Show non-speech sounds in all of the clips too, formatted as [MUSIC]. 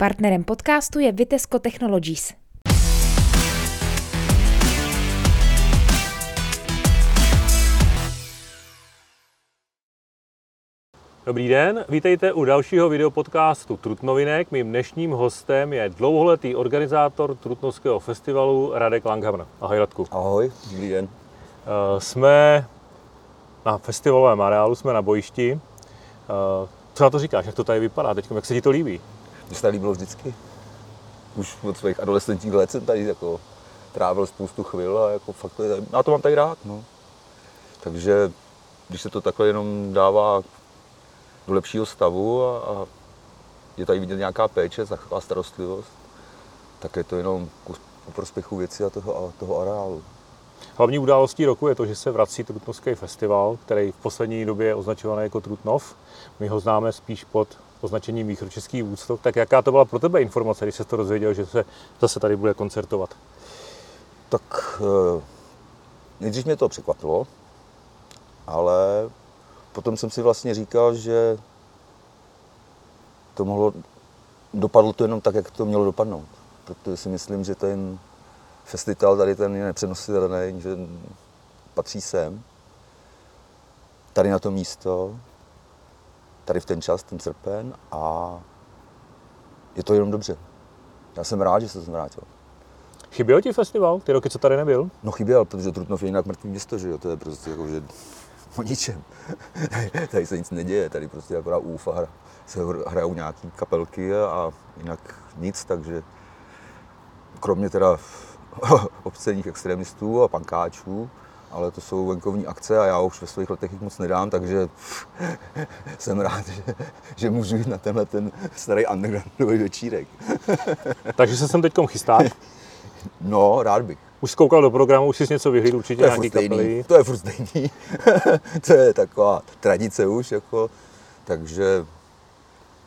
Partnerem podcastu je Vitesco Technologies. Dobrý den, vítejte u dalšího videopodcastu Trutnovinek. Mým dnešním hostem je dlouholetý organizátor Trutnovského festivalu Radek Langhammer. Ahoj Radku. Ahoj, dobrý den. Eh, Jsme na festivalovém areálu, jsme na bojišti. Eh, Co na to říkáš, jak to tady vypadá teď, jak se ti to líbí? Mně se tady líbilo vždycky. Už od svých adolescentních let jsem tady jako trávil spoustu chvil a jako fakt to je tady, já to mám tady rád. No. Takže když se to takhle jenom dává do lepšího stavu a, a je tady vidět nějaká péče, taková starostlivost, tak je to jenom po prospěchu věci a toho, a toho areálu. Hlavní událostí roku je to, že se vrací Trutnovský festival, který v poslední době je označovaný jako Trutnov. My ho známe spíš pod označením Východočeský Woodstock. Tak jaká to byla pro tebe informace, když jsi to dozvěděl, že se zase tady bude koncertovat? Tak eh, nejdřív mě to překvapilo, ale potom jsem si vlastně říkal, že to mohlo, dopadlo to jenom tak, jak to mělo dopadnout. Protože si myslím, že ten festival tady ten je nepřenositelný, že patří sem, tady na to místo, tady v ten čas, ten srpen a je to jenom dobře. Já jsem rád, že se to vrátil. Chyběl ti festival, ty roky, co tady nebyl? No chyběl, protože Trutnov je jinak mrtvý město, že jo, to je prostě jako, že [LAUGHS] o ničem. [LAUGHS] tady se nic neděje, tady prostě akorát úfa, hra, se hrajou nějaký kapelky a jinak nic, takže kromě teda [LAUGHS] obscených extremistů a pankáčů, ale to jsou venkovní akce a já už ve svých letech jich moc nedám, takže [LAUGHS] jsem rád, že, že můžu jít na tenhle ten starý undergroundový večírek. [LAUGHS] Takže se sem teď chystáš. No, rád bych. Už zkoukal do programu, už jsi něco vyhlídl určitě To je nějaký kapely. To je furt stejný. [LAUGHS] to je taková tradice už, jako, takže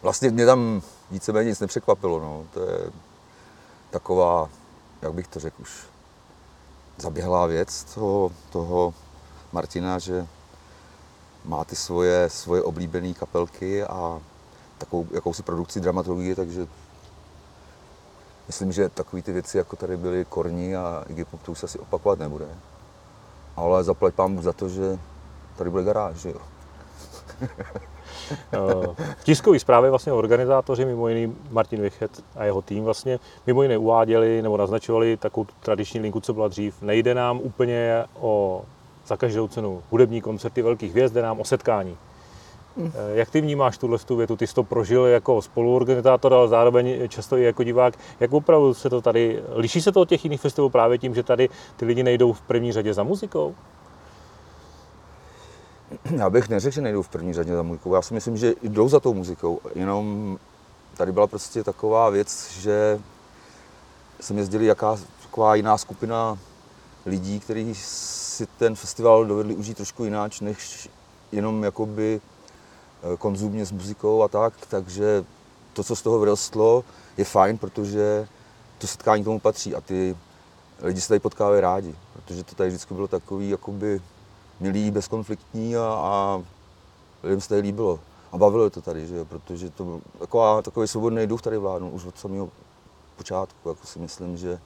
vlastně mě tam víceméně nic nepřekvapilo, no. To je taková, jak bych to řekl už, zaběhlá věc toho, toho Martina, že má ty svoje, svoje oblíbené kapelky a takovou jakousi produkci dramaturgie, takže myslím, že takové ty věci, jako tady byly Korní a Iggy Pop, to už se asi opakovat nebude. Ale zaplať pán za to, že tady bude garáž, že jo. [LAUGHS] V tiskové zprávě vlastně organizátoři, mimo jiný Martin Vichet a jeho tým vlastně mimo jiné uváděli nebo naznačovali takovou tradiční linku, co byla dřív. Nejde nám úplně o za každou cenu hudební koncerty velkých hvězd, jde nám o setkání. Eh, Jak ty vnímáš tuhle tu větu? Ty jsi to prožil jako spoluorganizátor, ale zároveň často i jako divák. Jak opravdu se to tady, liší se to od těch jiných festivalů právě tím, že tady ty lidi nejdou v první řadě za muzikou? [CLEARS THROAT] Já bych neřekl, že nejdou v první řadě za muzikou. Já si myslím, že jdou za tou muzikou. Jenom tady byla prostě taková věc, že jsem jezdili jaká taková jiná skupina lidí, kteří si ten festival dovedli užít trošku jináč, než jenom jakoby eh, konzumně s muzikou a tak. Takže to, co z toho vyrostlo, je fajn, protože to setkání tomu patří a ty lidi se tady potkávají rádi, protože to tady vždycky bylo takový jakoby milý, bezkonfliktní a, a lidem se tady líbilo. A bavilo to tady, že jo, protože to taková, takový svobodný duch tady vládnul už od samého počátku. Jako si myslím, že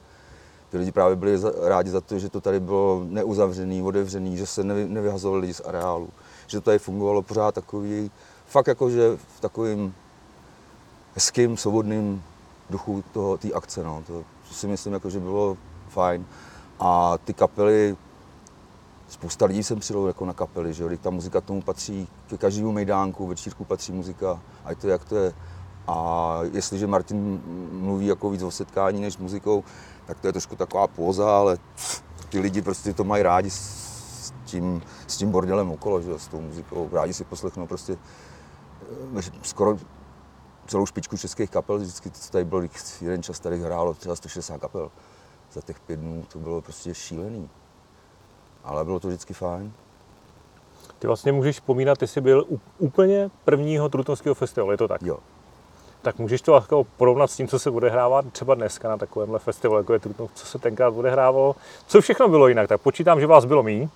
ty lidi právě byli za, rádi za to, že to tady bylo neuzavřený, otevřený, že se nevy, nevyhazovali lidi z areálu, že to tady fungovalo pořád takový, fakt jako, že v takovým hezkým, svobodným duchu toho, té akce, no. To, to si myslím, jako, že bylo fajn. A ty kapely, spousta lidí jsem přidal jako na kapely, že jo, ta muzika tomu patří, ke každému mejdánku, večírku patří muzika, ať to jak to je. A jestliže Martin mluví jako víc o setkání než muzikou, tak to je trošku taková póza, ale ty lidi prostě to mají rádi s tím, s tím bordelem okolo, že jo, s tou muzikou. Rádi si poslechnou prostě eh, skoro celou špičku českých kapel, vždycky co tady bylo, jeden čas tady hrálo třeba 160 kapel za těch pět dnů, to bylo prostě šílený. Ale bylo to vždycky fajn. Ty vlastně můžeš vzpomínat, ty jsi byl úplně prvního Trutnovského festivalu, je to tak? Jo. Tak můžeš to jako porovnat s tím, co se odehrává třeba dneska na takovémhle festivalu, jako je Trutnov, co se tenkrát odehrávalo, co všechno bylo jinak, tak počítám, že vás bylo míň.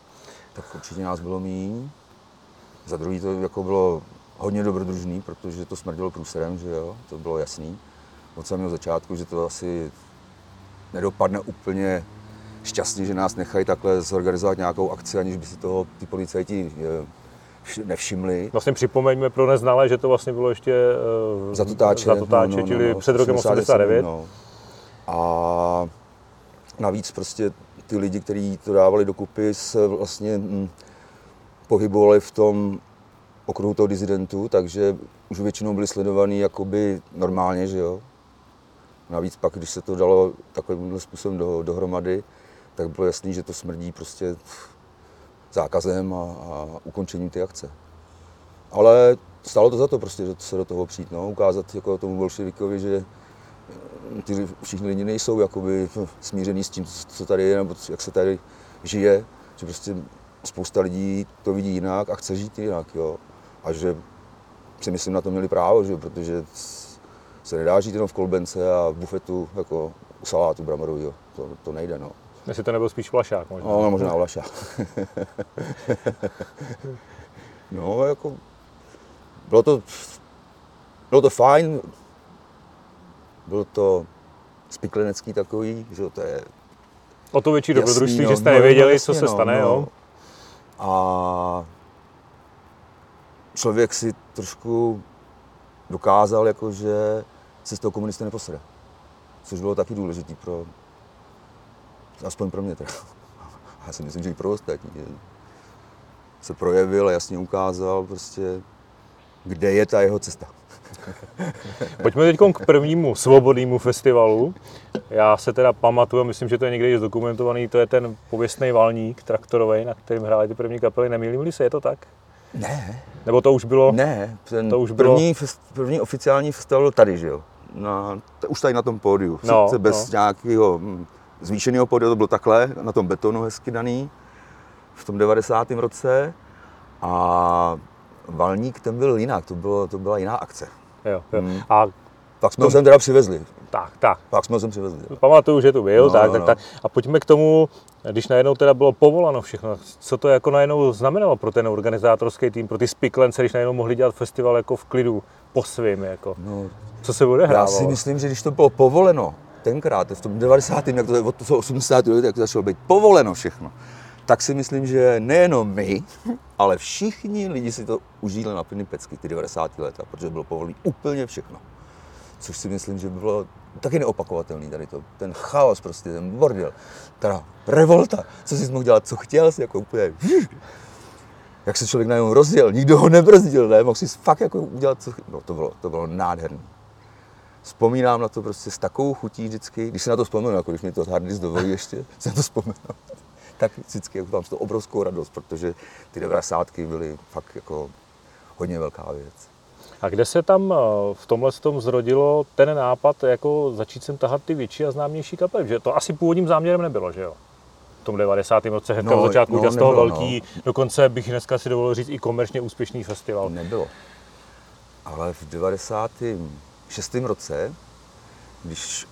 Tak určitě nás bylo míň. Za druhý to jako bylo hodně dobrodružný, protože to smrdilo průserem, že jo, to bylo jasný. od samého začátku, že to asi nedopadne úplně šťastně, že nás nechají takhle zorganizovat nějakou akci, aniž by si toho ty policajti eh, vš- nevšimli. Vlastně připomeňme pro neznalé, že to vlastně bylo ještě uh, Za Tutáče, za Tutáče no, no, čili no, před rokem 87, 89. No. A navíc prostě ty lidi, kteří to dávali dokupy, se vlastně hm, pohybovali v tom okruhu toho dizidentu, takže už většinou byli sledovaní jakoby normálně, že jo. Navíc pak, když se to dalo takovým způsobem do, dohromady, tak bylo jasný, že to smrdí prostě zákazem a, a ukončením té akce. Ale stálo to za to prostě, že se do toho přijít, no, ukázat jako tomu bolševikovi, že eh, ty všichni lidi nejsou jakoby smíření s tím, co tady je, nebo jak se tady žije, že prostě spousta lidí to vidí jinak a chce žít jinak, jo. A že si myslím na to měli právo, že protože se nedá žít jenom v kolbence a v bufetu jako u salátu bramorovýho. To, to nejde, no. Jestli to nebyl spíš flašák možná. No, možná Vlaša. [LAUGHS] no, jako, bylo to, bylo to fajn, bylo to spiklenecký takový, že to je O to větší jasný, dobrodružství, no, že jste no, nevěděli, no, co se no, stane, no. jo? A člověk si trošku dokázal, jako, že se z toho komunisty neposede. Což bylo taky důležité pro, aspoň pro mě teda. [LAUGHS] Já si myslím, že i pro ostatní. Se projevil a jasně ukázal prostě, kde je ta jeho cesta. [LAUGHS] Pojďme teď k prvnímu svobodnému festivalu. Já se teda pamatuju, myslím, že to je někde i zdokumentovaný, to je ten pověstný valník traktorový, na kterým hrály ty první kapely. Nemýlím se, je to tak? Ne, Nebo to už bylo? ne, ten To už bylo- první, fest, první oficiální festival tady, že jo? Na, už tady na tom pódiu. No, bez no. nějakého hm, zvýšeného pódia, to bylo takhle, na tom betonu hezky daný, v tom 90. roce. A Valník ten byl jinak, to, bylo, to byla jiná akce. Jo, jo. Hmm. A Pak jsme ho sem teda přivezli. tak, tak. Pak jsme ho sem přivezli. Pamatuju, že tu byl, No, tak, no, tak, no. tak. A pojďme k tomu, když najednou teda bylo povoleno všechno, co to jako najednou znamenalo pro ten organizátorský tým, pro ty spiklence, když najednou mohli dělat festival jako v klidu, po svým, jako. No, Co se já odehrávalo? si myslím, že když to bylo povoleno, tenkrát, v tom 90. jak to od toho 80. let, jak to začalo být povoleno všechno, tak si myslím, že nejenom my, ale všichni lidi si to užili na plný pecky, ty 90. leta, protože bylo povolené úplně všechno. Což si myslím, že bylo taky neopakovatelný tady to. Ten chaos prostě, ten bordel, ta revolta, co si mohl dělat, co chtěl, si jako úplně, jak se člověk najednou rozjel, nikdo ho nebrzdil, ne, mohl si fakt jako udělat, co, no to bylo, to bylo nádherné. Vzpomínám na to prostě s takovou chutí vždycky, když si na to vzpomenu, jako když mi to harddisk dovolí ještě, [LAUGHS] si na to vzpomenu, tak vždycky jako mám z toho obrovskou radost, protože ty 90. byly fakt jako hodně velká věc. A kde se tam eh, v tomhle tom zrodilo ten nápad, jako začít sem tahat ty větší a známější kapely? Že to asi původním záměrem nebylo, že jo? V tom 90. roce hnedka No, no, začátku no, z toho velký, dokonce bych dneska si dovolil říct i komerčně úspěšný festival. Nebylo. Ale v 96. roce, když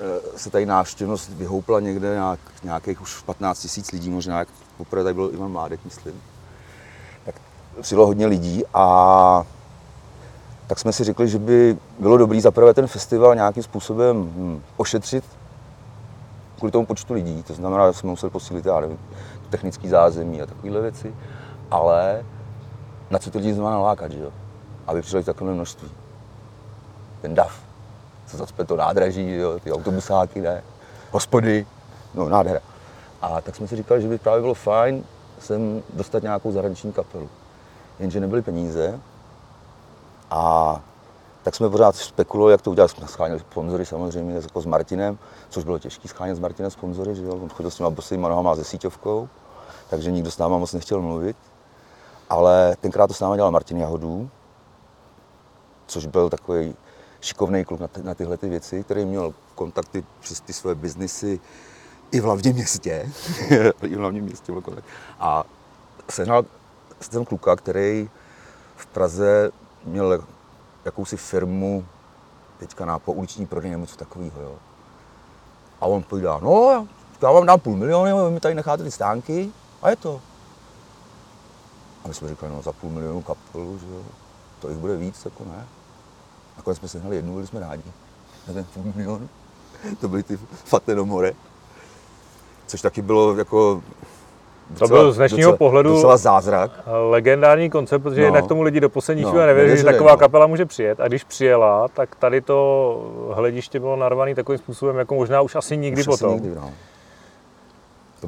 eh, se tady návštěvnost vyhoupla někde nějak, nějakých už 15 tisíc lidí, možná jak poprvé tady byl Ivan Mládek, myslím, tak přijelo hodně lidí a tak jsme si řekli, že by bylo dobré zaprvé ten festival nějakým způsobem hm, ošetřit kvůli tomu počtu lidí. To znamená, že jsme museli posílit, já nevím, technický zázemí a takovéhle věci, ale na co ty lidi znamená nalákat, že jo? Aby přijeli v takovém množství. Ten dav, co zacpe to nádraží, jo? ty autobusáky, ne? Hospody, no nádhera. A tak jsme si říkali, že by právě bylo fajn sem dostat nějakou zahraniční kapelu. Jenže nebyly peníze a tak jsme pořád spekulovali, jak to udělat. Jsme scháněli sponzory samozřejmě jako s Martinem, což bylo těžké schánět s Martinem sponzory, že jo? On chodil s těma bosýma nohama se síťovkou, takže nikdo s náma moc nechtěl mluvit. Ale tenkrát to s náma dělal Martin Jahodů, což byl takový šikovný kluk na, ty, na tyhle ty věci, který měl kontakty přes ty své biznisy i v hlavním městě. [LAUGHS] I v hlavním městě byl kontakt. A sehnal jsem kluka, který v Praze měl jakousi firmu teďka na pouliční prodej nebo něco takového. Jo. A on povídá, no, já vám dám půl milionu, vy mi tady necháte ty stánky a je to. A my jsme říkali, no za půl milionu kapelu, že jo, to jich bude víc, jako ne. Nakonec jsme sehnali jednu, byli jsme rádi. na ten půl milion. To byly ty Fatenomore. Což taky bylo jako to byl z dnešního docela, pohledu docela zázrak. legendární koncept, protože No. jednak tomu lidi do poslední No, chvíle nevěřili, že taková no. kapela může přijet. A když přijela, tak tady to hlediště bylo narvané takovým způsobem, jako možná už asi nikdy Už asi potom. Nikdy, no.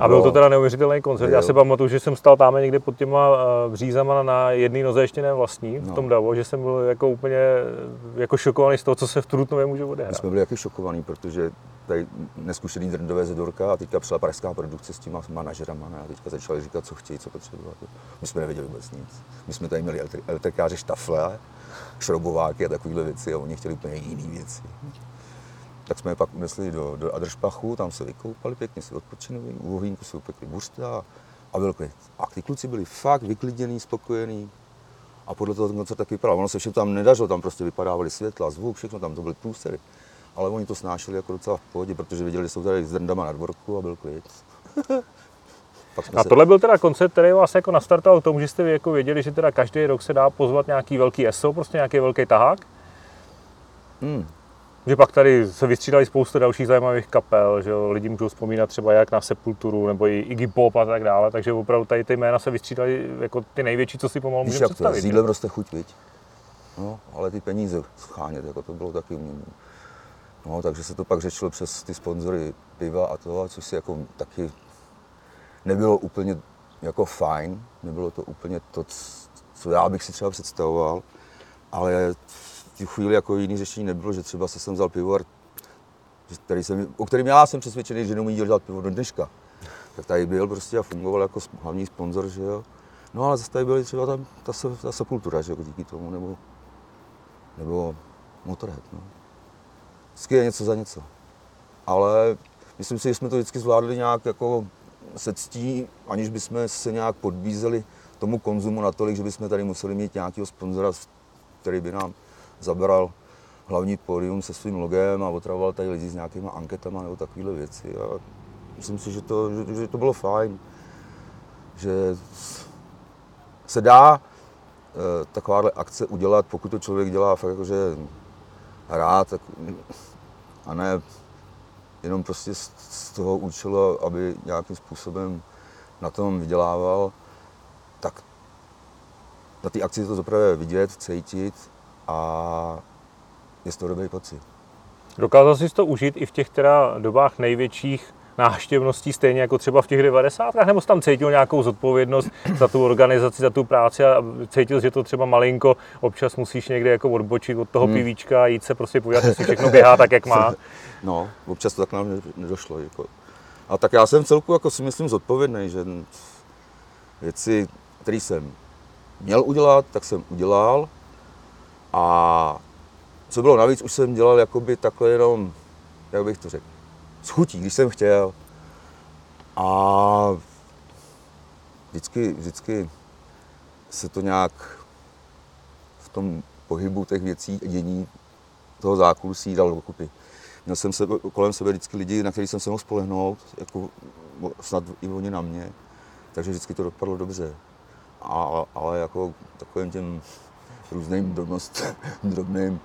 A byl to teda neuvěřitelný koncert. Já Jo. si pamatuju, že jsem stál tam někde pod těma eh, břízama na jedné noze ještě ne vlastní, v No. tom Davo, že jsem byl jako úplně eh, jako šokovaný z toho, co se v Trutnově může My odehrát. jsme byli jaký šokovaní, protože tady neskušený drndové ze Dorka a teďka přišla pražská produkce s těma manažerama a teďka začali říkat, co chtějí, co potřebují. My jsme nevěděli vůbec nic. My jsme tady měli elektri- elektrikáře štafle, šrobováky a takovéhle věci a oni chtěli úplně jiné věci. Tak jsme je pak unesli do, do Adršpachu, tam se vykoupali pěkně, si odpočinuli, u ohýnku si upekli buřta a byl klid. A ty kluci byli fakt vyklidnění, spokojení. A podle toho ten koncert tak vypadal. Ono se všechno tam nedařilo, tam prostě vypadávali světla, zvuk, všechno tam to byly průsery. Ale oni to snášeli jako docela v pohodě, protože věděli, že jsou tady s drndama na dvorku a byl klid. [LAUGHS] A se- tohle byl teda koncert, který vás jako nastartoval k tomu, že jste jako věděli, že teda každý rok se dá pozvat nějaký velký ESO, prostě nějaký velký tahák. Hmm. Že pak tady se vystřídali spoustu dalších zajímavých kapel, že jo, lidi můžou vzpomínat třeba jak na Sepulturu nebo i Iggy Pop a tak dále, takže opravdu tady ty jména se vystřídali jako ty největší, co si pomalu můžeme jak je, s představit. jídlem roste chuť, viď? No, ale ty peníze schánět, jako to bylo taky umění. No, takže se to pak řešilo přes ty sponzory piva a to, což si jako taky nebylo úplně jako fajn, nebylo to úplně to, co já bych si třeba představoval, ale tu chvíli jako jiný řešení nebylo, že třeba se jsem vzal pivovar, který jsem, o kterým já jsem přesvědčený, že neumí dělat pivo do dneška. Tak tady byl prostě a fungoval jako hlavní sponzor, že jo. No ale zase tady byly třeba tam ta, ta sepultura, že jo, díky tomu, nebo, nebo Motorhead, no. Vždycky je něco za něco. Ale myslím si, že jsme to vždycky zvládli nějak jako se ctí, aniž bychom se nějak podbízeli tomu konzumu natolik, že bychom tady museli mít nějakého sponzora, který by nám zabral hlavní pódium se svým logem a otravoval tady lidi s nějakýma anketama nebo takovéhle věci. A myslím si, že to, že, že to bylo fajn. Že se dá eh, takováhle akce udělat, pokud to člověk dělá fakt jakože rád, tak, a ne jenom prostě z, z toho účelu, aby nějakým způsobem na tom vydělával, tak na té akci to zaprvé vidět, cítit a je z toho dobrý pocit. Dokázal jsi to užít i v těch teda dobách největších návštěvností, stejně jako třeba v těch 90. nebo jsi tam cítil nějakou zodpovědnost za tu organizaci, za tu práci a cítil, že to třeba malinko občas musíš někde jako odbočit od toho Hmm. pivíčka a jít se prostě podívat, jestli všechno běhá tak, jak má. [LAUGHS] No, občas to tak nám ne- nedošlo. Jako. A tak já jsem v celku jako si myslím zodpovědný, že věci, které jsem měl udělat, tak jsem udělal. A co bylo navíc, už jsem dělal jakoby takhle jenom, jak bych to řekl, s chutí, když jsem chtěl. A vždycky, vždycky se to nějak v tom pohybu těch věcí a dění toho zákulisí dal dokupy. Měl jsem sebe, kolem sebe vždycky lidi, na který jsem se mohl spolehnout, jako snad i oni na mě, takže vždycky to dopadlo dobře. A, ale jako takovým těm různým drobnost, [LAUGHS] drobným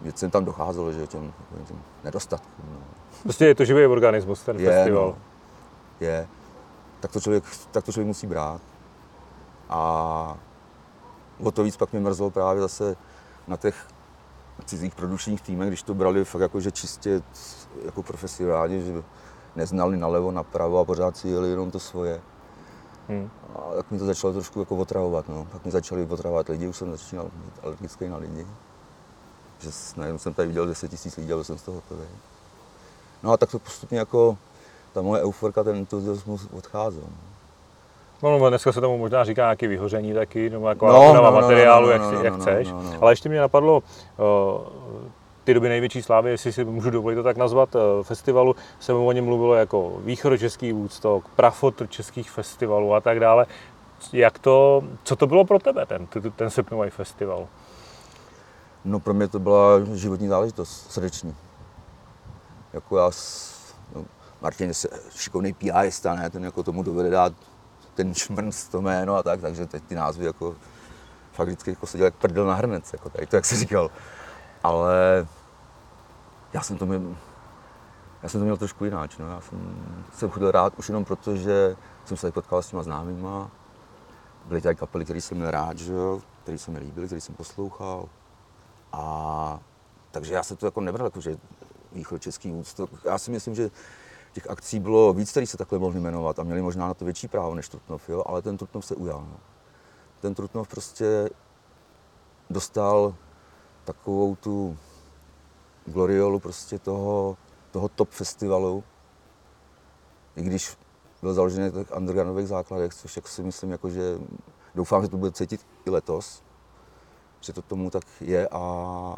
věcem tam docházelo, že těm, těm nedostatkům. No. Prostě je to živý organismus, ten Je, festival. no. Je. Tak to, člověk, tak to člověk musí brát. A o to víc pak mě mrzelo právě zase na těch cizích produkčních týmech, když to brali fakt jako, že čistě jako profesionálně, že neznali nalevo, napravo a pořád si jeli jenom to svoje. Hmm. A tak mi to začalo trošku jako otravovat, no. Pak mi začali otravovat lidi, už jsem začínal být alergický na lidi. Že najednou jsem tady viděl 10 000 lidí a byl jsem z toho hotový. No a tak to postupně jako ta moje euforka, ten entuziasmus odcházel. no. No, no, dneska se tomu možná říká nějaké vyhoření taky, nebo jako No, no, no, no, materiálu, no, jak, no, si- no, jak no, chceš. no, no. Ale ještě mě napadlo, uh, ty doby největší slávy, jestli si můžu dovolit to tak nazvat, uh, festivalu, se o něm mluvilo jako východočeský Woodstock, prafotr českých festivalů a tak dále. Jak to, co to bylo pro tebe, ten, ten, srpnový festival? No pro mě to byla životní záležitost, srdeční. Jako já, no, Martin je se- šikovný PIista, ne, ten jako tomu dovede dát ten šmrnc, to jméno a tak, takže teď ty názvy jako fakt vždycky jako seděl jak prdel na hrnec, jako tady to, jak jsi říkal. Ale já jsem to měl, já jsem to měl trošku jináč. No. Já jsem, jsem chodil rád už jenom proto, že jsem se potkal s těma známýma. Byly tady kapely, které jsem měl rád, že jo, který se mi líbily, který jsem poslouchal. A takže já se to jako nebral, jako, že východočeský úctok. Já si myslím, že těch akcí bylo víc, které se takhle mohli jmenovat a měli možná na to větší právo než Trutnov, jo? ale ten Trutnov se ujal. No. Ten Trutnov prostě dostal takovou tu gloriolu prostě toho, toho top festivalu, i když byl založený na těch undergroundových základech, což jak si myslím, jako, že doufám, že to bude cítit i letos, že to tomu tak je a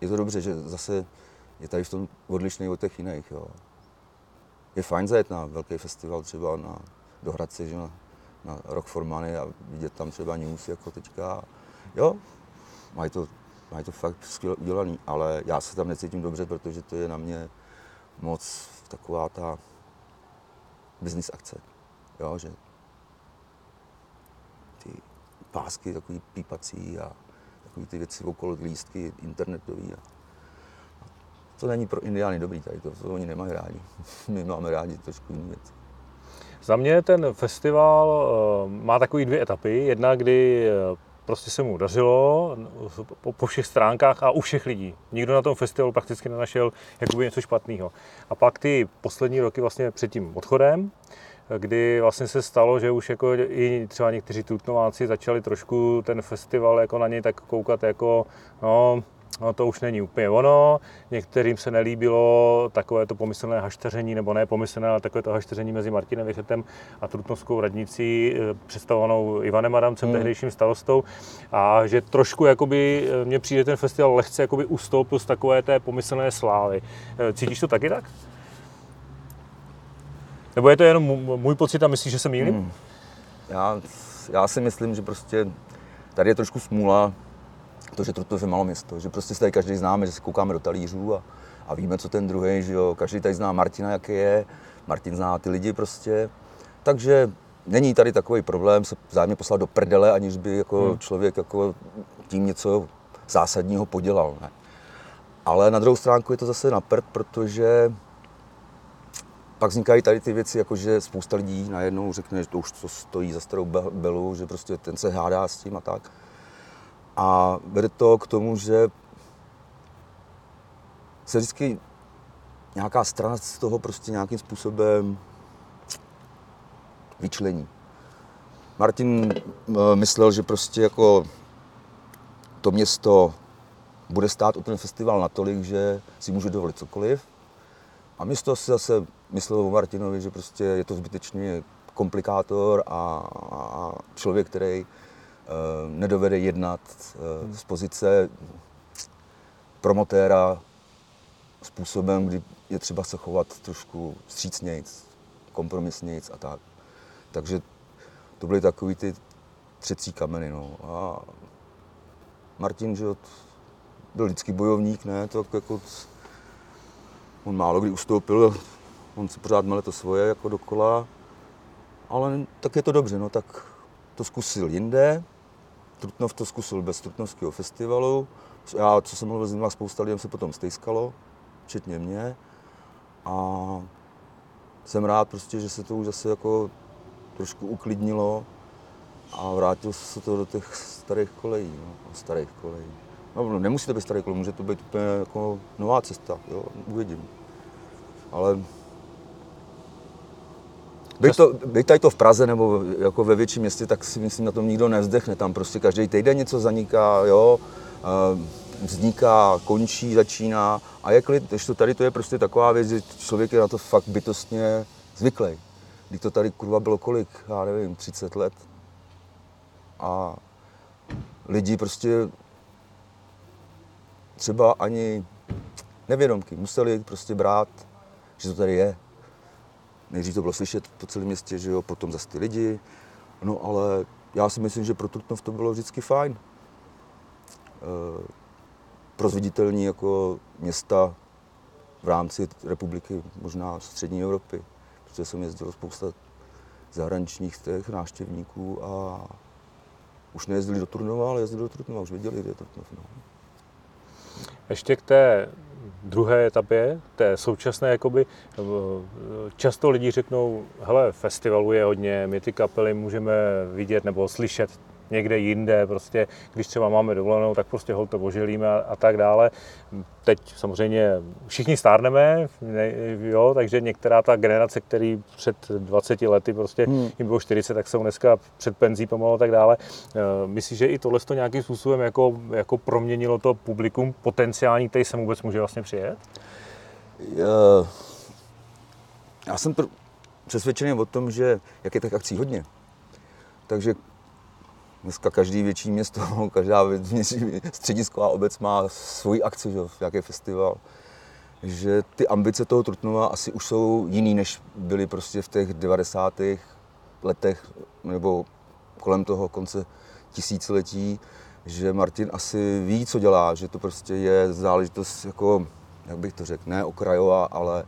je to dobře, že zase je tady v tom odlišný od těch jiných. Jo. Je fajn zajet na velký festival třeba na, do Hradce, že na, na Rock for Money a vidět tam třeba News jako teďka. Jo, mají to, mají to fakt skvěle udělaný, ale já se tam necítím dobře, protože to je na mě moc taková ta business akce. Jo, že ty pásky takový pípací a takové ty věci okolo lístky internetový. A to není pro Indiány dobrý tady, to, to oni nemají rádi. [LAUGHS] My máme rádi trošku jiné věci. Za mě ten festival uh, má takový dvě etapy. Jedna, kdy uh, prostě se mu dařilo po, po všech stránkách a u všech lidí. Nikdo na tom festivalu prakticky nenašel jakoby něco špatného. A pak ty poslední roky vlastně před tím odchodem, kdy vlastně se stalo, že už jako i třeba někteří tutnováci začali trošku ten festival jako na něj tak koukat jako, no, no to už není úplně ono. Některým se nelíbilo takové to pomyslné hašteření, nebo ne pomyslné, ale takové to hašteření mezi Martinem Vychetem a Trutnovskou radnicí, eh, představovanou Ivanem Adamcem, hmm. tehdejším starostou. A že trošku jakoby, eh, mně přijde ten festival lehce jakoby ustoupil z takové té pomyslné slávy. Eh, cítíš to taky tak? Nebo je to jenom můj pocit a myslíš, že se mýlím? Hmm. Já, já si myslím, že prostě tady je trošku smůla, to, že Trutnov je malo město, že prostě se tady každý známe, že se koukáme do talířů a, a víme, co ten druhý, že jo, každý tady zná Martina, jaký je, Martin zná ty lidi prostě, takže není tady takový problém se vzájemně poslat do prdele, aniž by jako hmm. člověk jako tím něco zásadního podělal, ne. Ale na druhou stránku je to zase na prd, protože pak vznikají tady ty věci, jako že spousta lidí najednou řekne, že to už to stojí za starou belu, že prostě ten se hádá s tím a tak. A vede to k tomu, že se vždycky nějaká strana z toho prostě nějakým způsobem vyčlení. Martin myslel, že prostě jako to město bude stát o ten festival natolik, že si může dovolit cokoliv. A město si zase myslelo o Martinovi, že prostě je to zbytečný komplikátor a, a člověk, který nedovede jednat eh, z pozice promotéra způsobem, kdy je třeba se chovat trošku vstřícnějc, kompromisnějc a tak. Takže to byly takový ty třecí kameny. No. A Martin, že byl vždycky bojovník, ne, to jako, on málo kdy ustoupil, on se pořád mele to svoje jako dokola, ale tak je to dobře, no tak to zkusil jinde, Trutnov to zkusil bez Trutnovského festivalu. Já, co jsem mluvil s nimi, spousta lidem se potom stejskalo, včetně mě. A jsem rád prostě, že se to už zase jako trošku uklidnilo a vrátil se to do těch starých kolejí, no, starých kolejí. No, nemusí to být starý kolej, může to být úplně jako nová cesta, jo, uvidím. Ale Byť, to, byť tady to v Praze nebo jako ve větším městě, tak si myslím, na tom nikdo nevzdechne. Tam prostě každý týden něco zaniká, jo, vzniká, končí, začíná a je klid, to tady to je prostě taková věc, že člověk je na to fakt bytostně zvyklý. Když to tady kurva bylo kolik, já nevím, 30 let. A lidi prostě třeba ani nevědomky museli prostě brát, že to tady je. Nejdřív to bylo slyšet po celém městě, že jo, potom zase ty lidi. No ale já si myslím, že pro Trutnov to bylo vždycky fajn. E, pro zviditelní jako města v rámci republiky, možná střední Evropy, protože jsem jezdil spousta zahraničních těch návštěvníků a už nejezdili do Trutnova, ale jezdili do Trutnova, už věděli, kde je Trutnov. No. Ještě k té druhé etapě, té současné, jakoby, eh, často lidi řeknou, hele, festivalu je hodně, my ty kapely můžeme vidět nebo slyšet někde jinde, prostě, když třeba máme dovolenou, tak prostě hol to oželíme a, a tak dále. Teď samozřejmě všichni stárneme, ne, jo, takže některá ta generace, který před 20 lety prostě hmm. jim bylo 40, tak jsou dneska před penzí pomalu a tak dále. Eh, myslíš, že i tohle to nějakým způsobem jako, jako proměnilo to publikum potenciální, který se vůbec může vlastně přijet? Já, já jsem pr- přesvědčený o tom, že jak je těch akcí hodně, takže Dneska každý větší město, [LAUGHS] každá středisková obec má svoji akci, že, nějaký festival. Že ty ambice toho Trutnova asi už jsou jiný, než byly prostě v těch 90. letech nebo kolem toho konce tisíciletí, že Martin asi ví, co dělá, že to prostě je záležitost jako, jak bych to řekl, ne okrajová, ale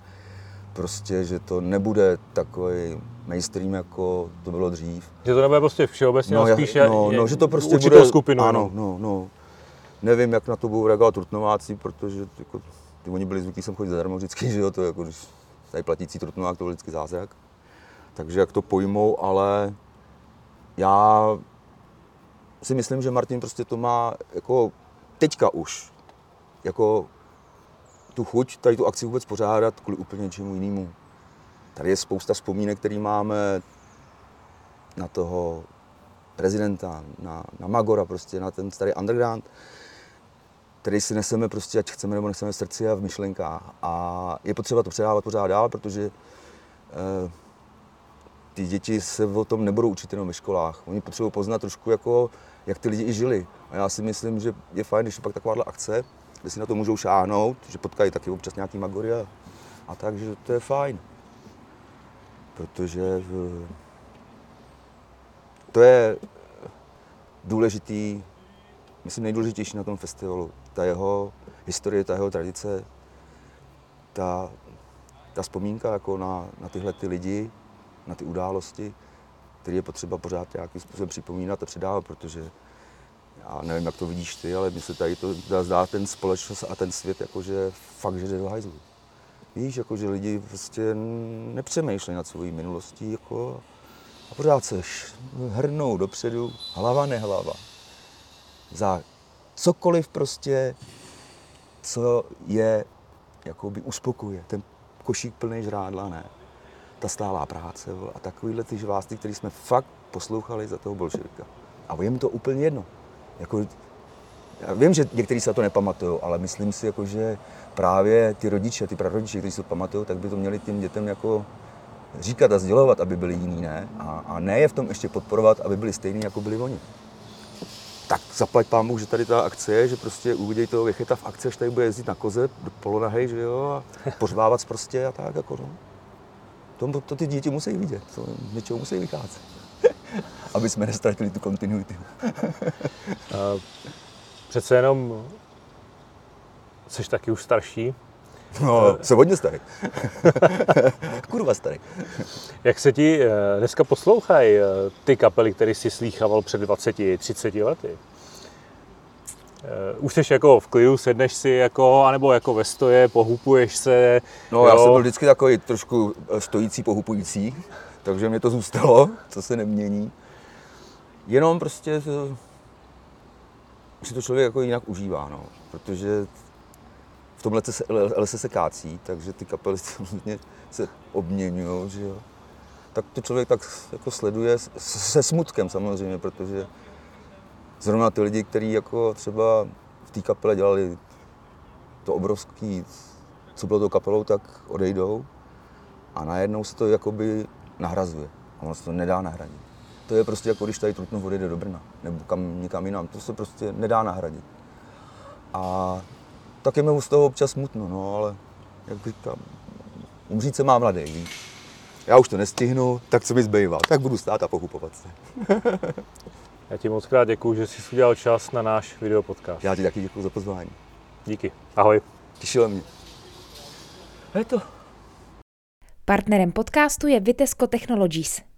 prostě, že to nebude takový mainstream, jako to bylo dřív. Že to nebude prostě všeobecně, no, ale spíš no, no, že to prostě bude, skupinu. Ano, no, no. Nevím, jak na to budou reagovat Trutnováci, protože jako, ty oni byli zvyklí sem chodit zadarmo vždycky, že jo, to je jako, když tady platící Trutnovák, to byl vždycky zázrak. Takže jak to pojmou, ale já si myslím, že Martin prostě to má jako teďka už, jako tu chuť tady tu akci vůbec pořádat kvůli úplně něčemu jinému. Tady je spousta vzpomínek, které máme na toho prezidenta, na, na Magora, prostě na ten starý underground, který si neseme prostě, ať chceme nebo nechceme v srdci a v myšlenkách. A je potřeba to předávat pořád dál, protože eh, ty děti se o tom nebudou učit jenom ve školách. Oni potřebují poznat trošku, jako, jak ty lidi i žili. A já si myslím, že je fajn, když je pak takováhle akce, kde si na to můžou šáhnout, že potkají taky občas nějaký magory a, a tak, že to je fajn. Protože eh, to je důležitý, myslím nejdůležitější na tom festivalu. Ta jeho historie, ta jeho tradice, ta, ta vzpomínka jako na, na tyhle ty lidi, na ty události, které je potřeba pořád nějakým způsobem připomínat a předávat, protože já nevím, jak to vidíš ty, ale mi se tady to zdá ten společnost a ten svět, jakože fakt, že jde do hajzlu. Víš, jako, že lidi prostě nepřemýšlejí nad svojí minulostí jako, a pořád se hrnou dopředu, hlava nehlava. Za cokoliv prostě, co je, jakoby uspokuje. Ten košík plný žrádla, ne. Ta stálá práce a takovýhle ty žvásty, který jsme fakt poslouchali za toho bolševika. A je mu to úplně jedno. Jako, já vím, že někteří se to nepamatují, ale myslím si, jako, že právě ty rodiče, ty prarodiče, kteří si to pamatují, tak by to měli těm dětem jako říkat a sdělovat, aby byli jiní, ne? A, a ne je v tom ještě podporovat, aby byli stejní, jako byli oni. Tak zaplať pán Bůh, že tady ta akce je, že prostě uvidějí toho Věcheta v akci, až tady bude jezdit na koze do polonahej, že jo, a pořvávat prostě a tak, jako no. To, to ty děti musí vidět, to něčeho musí vycházet. [LAUGHS] aby jsme nestratili tu kontinuitu. [LAUGHS] Přece jenom jsi taky už starší. No, jsem hodně starý. [LAUGHS] Kurva starý. Jak se ti eh, dneska poslouchají eh, ty kapely, které jsi slýchával před 20-30 lety? Uh, už jsi jako v klidu, sedneš si jako, anebo jako ve stoje, pohupuješ se. No jo. já jsem byl vždycky takový trošku stojící, pohupující, takže mě to zůstalo, [LAUGHS] co se nemění. Jenom prostě si to člověk jako jinak užívá, no, protože v tomhle se lese se kácí, takže ty kapely [LAUGHS] samozřejmě se obměňují, že jo. Tak to člověk tak jako sleduje se smutkem samozřejmě, protože zrovna ty lidi, kteří jako třeba v té kapele dělali to obrovský, co bylo tou kapelou, tak odejdou a najednou se to jakoby nahrazuje. A ono se to nedá nahradit. To je prostě jako když tady Trutnov odejde do Brna nebo kam někam jinam. To se prostě nedá nahradit. A tak je mi z toho občas smutno, no, ale jak říkám, umřít se má mladý, víš. Já už to nestihnu, tak co mi zbývá? Tak budu stát a pochupovat se. [LAUGHS] Já ti moc krát děkuji, že jsi udělal čas na náš videopodcast. Já ti taky děkuji za pozvání. Díky. Ahoj. Těšilo mě. A je to. Partnerem podcastu je Vitesco Technologies.